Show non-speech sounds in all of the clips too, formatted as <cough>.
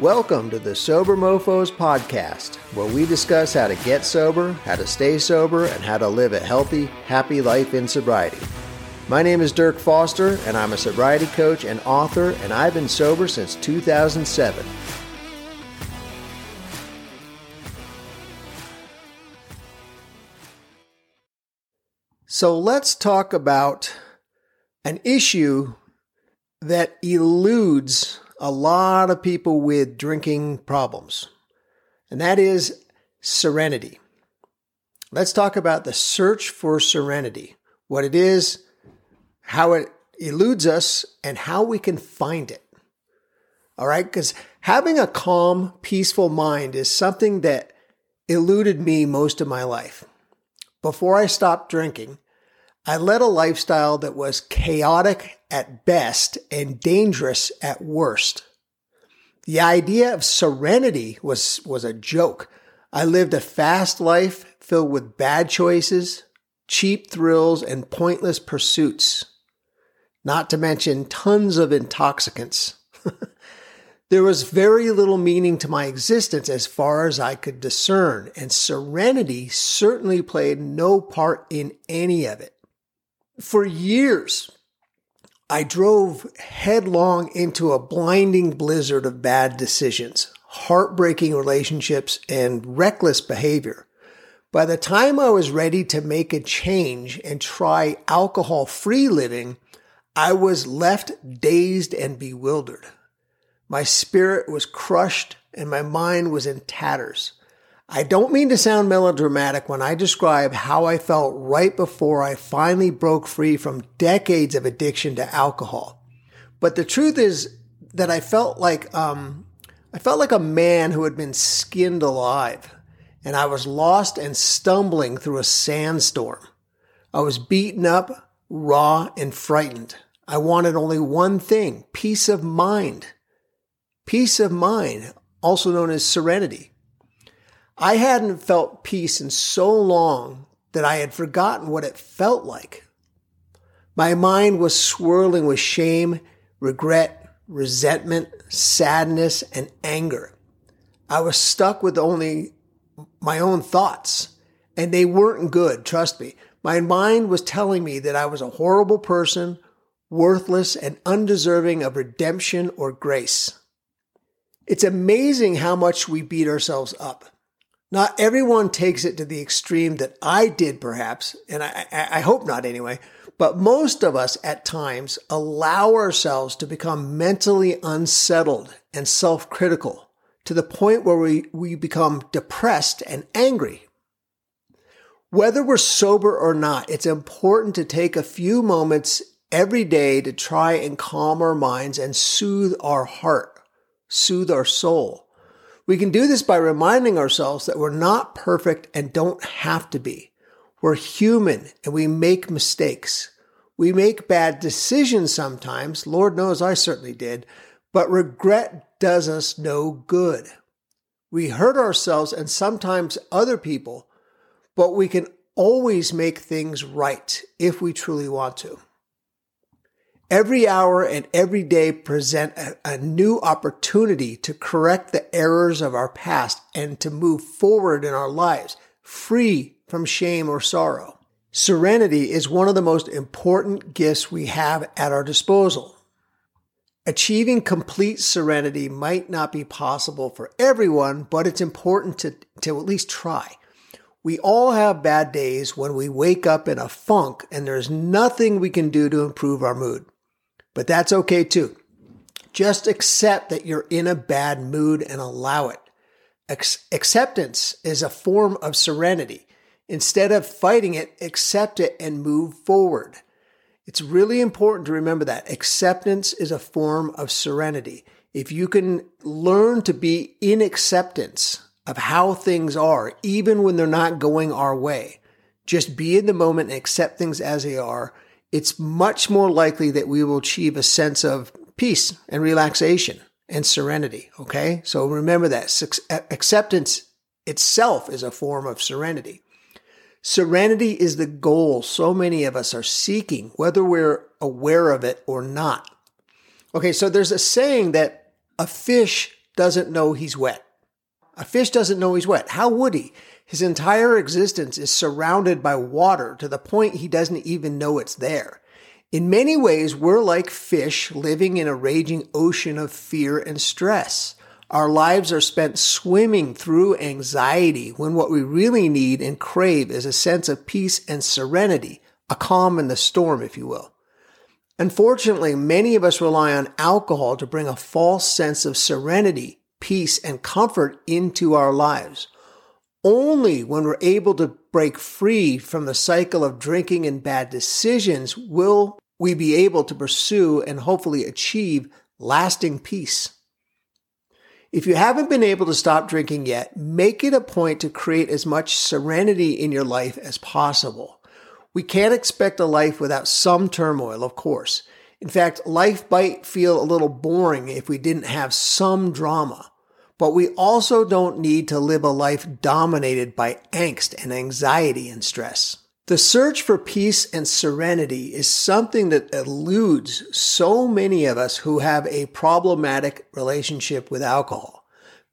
Welcome to the Sober Mofos podcast, where we discuss how to get sober, how to stay sober, and how to live a healthy, happy life in sobriety. My name is Dirk Foster, and I'm a sobriety coach and author, and I've been sober since 2007. So let's talk about an issue that eludes a lot of people with drinking problems, and that is serenity. Let's talk about the search for serenity, what it is, how it eludes us, and how we can find it. All right, because having a calm, peaceful mind is something that eluded me most of my life. Before I stopped drinking, I led a lifestyle that was chaotic at best and dangerous at worst. The idea of serenity was, was a joke. I lived a fast life filled with bad choices, cheap thrills, and pointless pursuits. Not to mention tons of intoxicants. <laughs> there was very little meaning to my existence as far as I could discern, and serenity certainly played no part in any of it. For years, I drove headlong into a blinding blizzard of bad decisions, heartbreaking relationships, and reckless behavior. By the time I was ready to make a change and try alcohol free living, I was left dazed and bewildered. My spirit was crushed and my mind was in tatters. I don't mean to sound melodramatic when I describe how I felt right before I finally broke free from decades of addiction to alcohol. But the truth is that I felt like um, I felt like a man who had been skinned alive, and I was lost and stumbling through a sandstorm. I was beaten up, raw, and frightened. I wanted only one thing peace of mind. Peace of mind, also known as serenity. I hadn't felt peace in so long that I had forgotten what it felt like. My mind was swirling with shame, regret, resentment, sadness, and anger. I was stuck with only my own thoughts, and they weren't good, trust me. My mind was telling me that I was a horrible person, worthless, and undeserving of redemption or grace. It's amazing how much we beat ourselves up. Not everyone takes it to the extreme that I did, perhaps, and I, I, hope not anyway, but most of us at times allow ourselves to become mentally unsettled and self critical to the point where we, we become depressed and angry. Whether we're sober or not, it's important to take a few moments every day to try and calm our minds and soothe our heart, soothe our soul. We can do this by reminding ourselves that we're not perfect and don't have to be. We're human and we make mistakes. We make bad decisions sometimes. Lord knows I certainly did. But regret does us no good. We hurt ourselves and sometimes other people, but we can always make things right if we truly want to. Every hour and every day present a, a, new opportunity to correct the errors of our past and to move forward in our lives, free from shame or sorrow. Serenity is one of the most important gifts we have at our disposal. Achieving complete serenity might not be possible for everyone, but it's important to, to at least try. We all have bad days when we wake up in a funk and there's nothing we can do to improve our mood. But that's okay too. Just accept that you're in a bad mood and allow it. acceptance is a form of serenity. Instead of fighting it, accept it and move forward. It's really important to remember that acceptance is a form of serenity. If you can learn to be in acceptance of how things are, even when they're not going our way, just be in the moment and accept things as they are, it's much more likely that we will achieve a sense of peace and relaxation and serenity. Okay. So remember that acceptance itself is a form of serenity. Serenity is the goal so many of us are seeking, whether we're aware of it or not. Okay. So there's a saying that a fish doesn't know he's wet. A fish doesn't know he's wet. How would he? His entire existence is surrounded by water to the point he doesn't even know it's there. In many ways, we're like fish living in a raging ocean of fear and stress. Our lives are spent swimming through anxiety when what we really need and crave is a sense of peace and serenity, a calm in the storm, if you will. Unfortunately, many of us rely on alcohol to bring a false sense of serenity, peace, and comfort into our lives. Only when we're able to break free from the cycle of drinking and bad decisions will we be able to pursue and hopefully achieve lasting peace. If you haven't been able to stop drinking yet, make it a point to create as much serenity in your life as possible. We can't expect a life without some turmoil, of course. In fact, life might feel a little boring if we didn't have some drama. But we also don't need to live a life dominated by angst and anxiety and stress. The search for peace and serenity is something that eludes so many of us who have a problematic relationship with alcohol.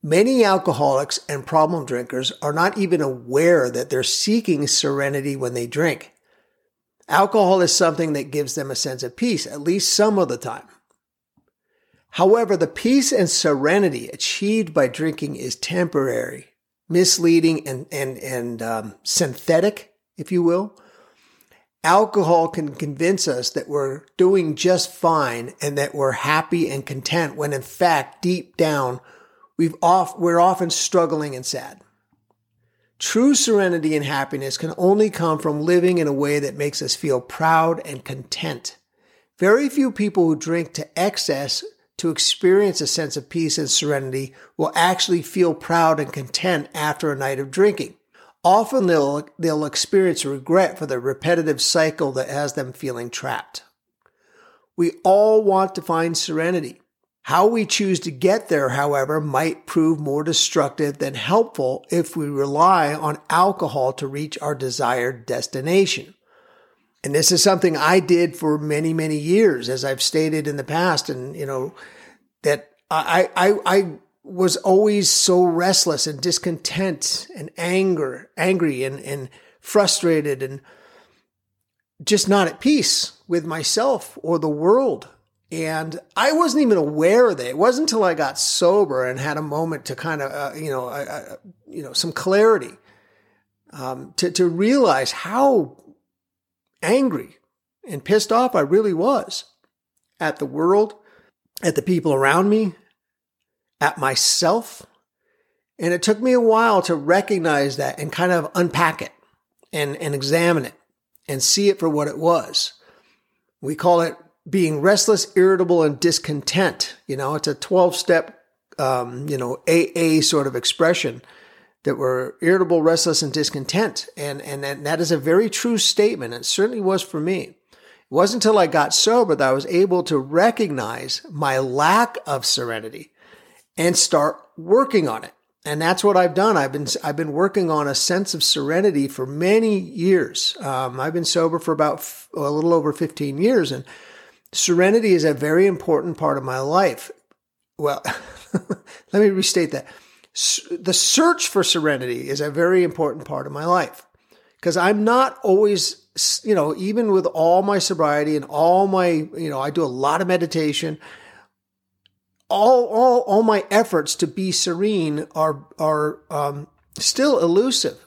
Many alcoholics and problem drinkers are not even aware that they're seeking serenity when they drink. Alcohol is something that gives them a sense of peace, at least some of the time. However, the peace and serenity achieved by drinking is temporary, misleading, and, and, and um, synthetic, if you will. Alcohol can convince us that we're doing just fine and that we're happy and content when in fact, deep down, we've off, we're often struggling and sad. True serenity and happiness can only come from living in a way that makes us feel proud and content. Very few people who drink to excess to experience a sense of peace and serenity will actually feel proud and content after a night of drinking. Often they'll, they'll experience regret for the repetitive cycle that has them feeling trapped. We all want to find serenity. How we choose to get there, however, might prove more destructive than helpful if we rely on alcohol to reach our desired destination. And this is something I did for many, many years, as I've stated in the past. And, you know, that I, I, I was always so restless and discontent and anger, angry and, and frustrated and just not at peace with myself or the world and I wasn't even aware of it. It wasn't until I got sober and had a moment to kind of, uh, you know, uh, uh, you know, some clarity um, to to realize how angry and pissed off I really was at the world, at the people around me, at myself. And it took me a while to recognize that and kind of unpack it and, and examine it and see it for what it was. We call it being restless, irritable, and discontent. You know, it's a 12 step, um, you know, AA sort of expression that we're irritable, restless, and discontent. And, and, and that is a very true statement. It certainly was for me. It wasn't until I got sober that I was able to recognize my lack of serenity and start working on it. And that's what I've done. I've been I've been working on a sense of serenity for many years. Um, I've been sober for about f- a little over 15 years, and Serenity is a very important part of my life. Well, <laughs> let me restate that. The search for serenity is a very important part of my life because I'm not always, you know, even with all my sobriety and all my, you know, I do a lot of meditation. All, all, all my efforts to be serene are, are um, still elusive,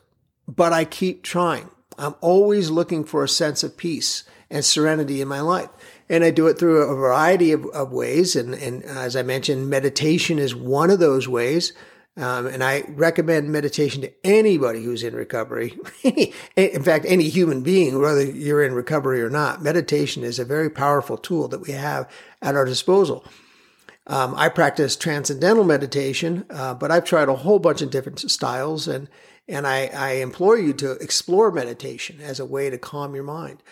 but I keep trying. I'm always looking for a sense of peace and serenity in my life and I do it through a variety of, of ways. And, and as I mentioned, meditation is one of those ways. Um, and I recommend meditation to anybody who's in recovery. <laughs> in fact, any human being, whether you're in recovery or not, meditation is a very powerful tool that we have at our disposal. Um, I practice transcendental meditation, uh, but I've tried a whole bunch of different styles, and and I, I implore you to explore meditation as a way to calm your mind.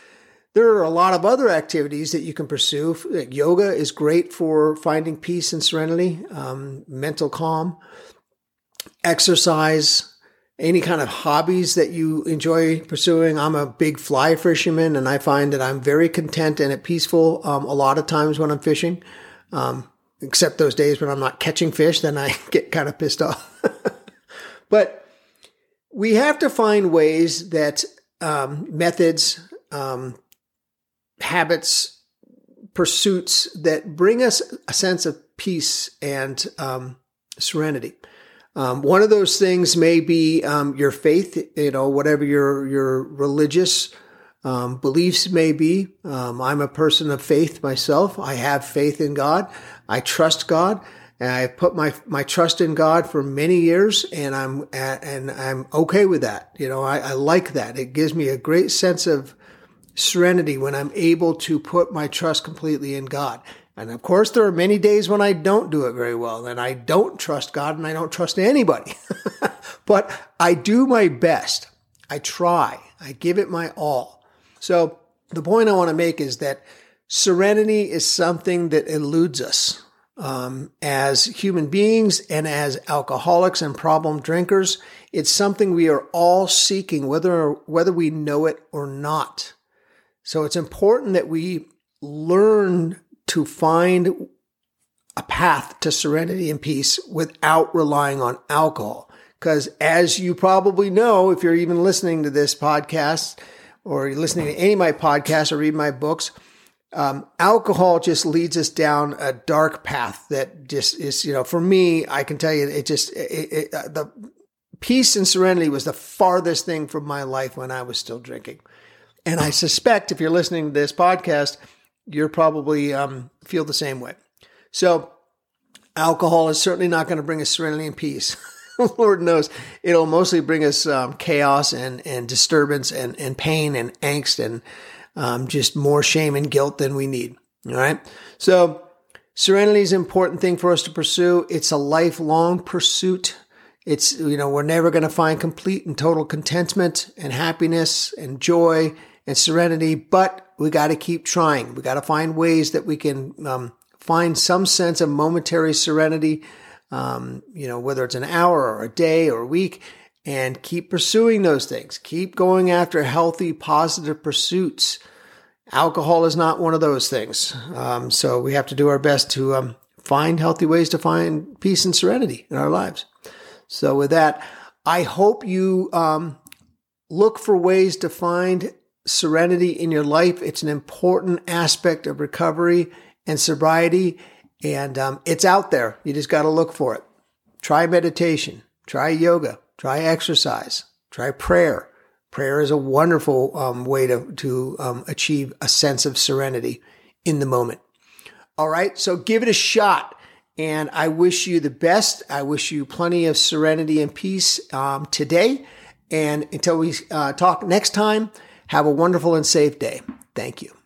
There are a lot of other activities that you can pursue. Yoga is great for finding peace and serenity, um, mental calm, exercise, any kind of hobbies that you enjoy pursuing. I'm a big fly fisherman, and I find that I'm very content and at peaceful um, a lot of times when I'm fishing. Um, except those days when I'm not catching fish, then I <laughs> get kind of pissed off. <laughs> but we have to find ways that um, methods, um, habits, pursuits that bring us a sense of peace and um, serenity. Um, one of those things may be um, your faith, you know, whatever your your religious um, beliefs may be. Um, I'm a person of faith myself. I have faith in God. I trust God. And I've put my, my trust in God for many years and I'm, and I'm okay with that. You know, I, I like that. It gives me a great sense of serenity when I'm able to put my trust completely in God. And of course, there are many days when I don't do it very well and I don't trust God and I don't trust anybody. <laughs> but I do my best. I try. I give it my all. So the point I want to make is that serenity is something that eludes us. Um, as human beings and as alcoholics and problem drinkers, it's something we are all seeking, whether whether we know it or not. So it's important that we learn to find a path to serenity and peace without relying on alcohol. Because as you probably know, if you're even listening to this podcast or you're listening to any of my podcasts or read my books, um, alcohol just leads us down a dark path that just is, you know, for me, I can tell you, it just, it, it, uh, the peace and serenity was the farthest thing from my life when I was still drinking. And I suspect if you're listening to this podcast, you're probably um, feel the same way. So, alcohol is certainly not going to bring us serenity and peace. <laughs> Lord knows it'll mostly bring us um, chaos and, and disturbance and, and pain and angst and um, just more shame and guilt than we need. All right. So, serenity is an important thing for us to pursue. It's a lifelong pursuit. It's, you know, we're never going to find complete and total contentment and happiness and joy and serenity, but we got to keep trying. We got to find ways that we can um, find some sense of momentary serenity, um, you know, whether it's an hour or a day or a week, and keep pursuing those things. Keep going after healthy, positive pursuits. Alcohol is not one of those things. Um, so we have to do our best to um, find healthy ways to find peace and serenity in our lives. So with that, I hope you um, look for ways to find serenity in your life. It's an important aspect of recovery and sobriety, and um, it's out there. You just got to look for it. Try meditation, try yoga, try exercise, try prayer. Prayer is a wonderful um, way to, to um, achieve a sense of serenity in the moment. All right, so give it a shot. And I wish you the best. I wish you plenty of serenity and peace um, today. And until we uh, talk next time, have a wonderful and safe day. Thank you.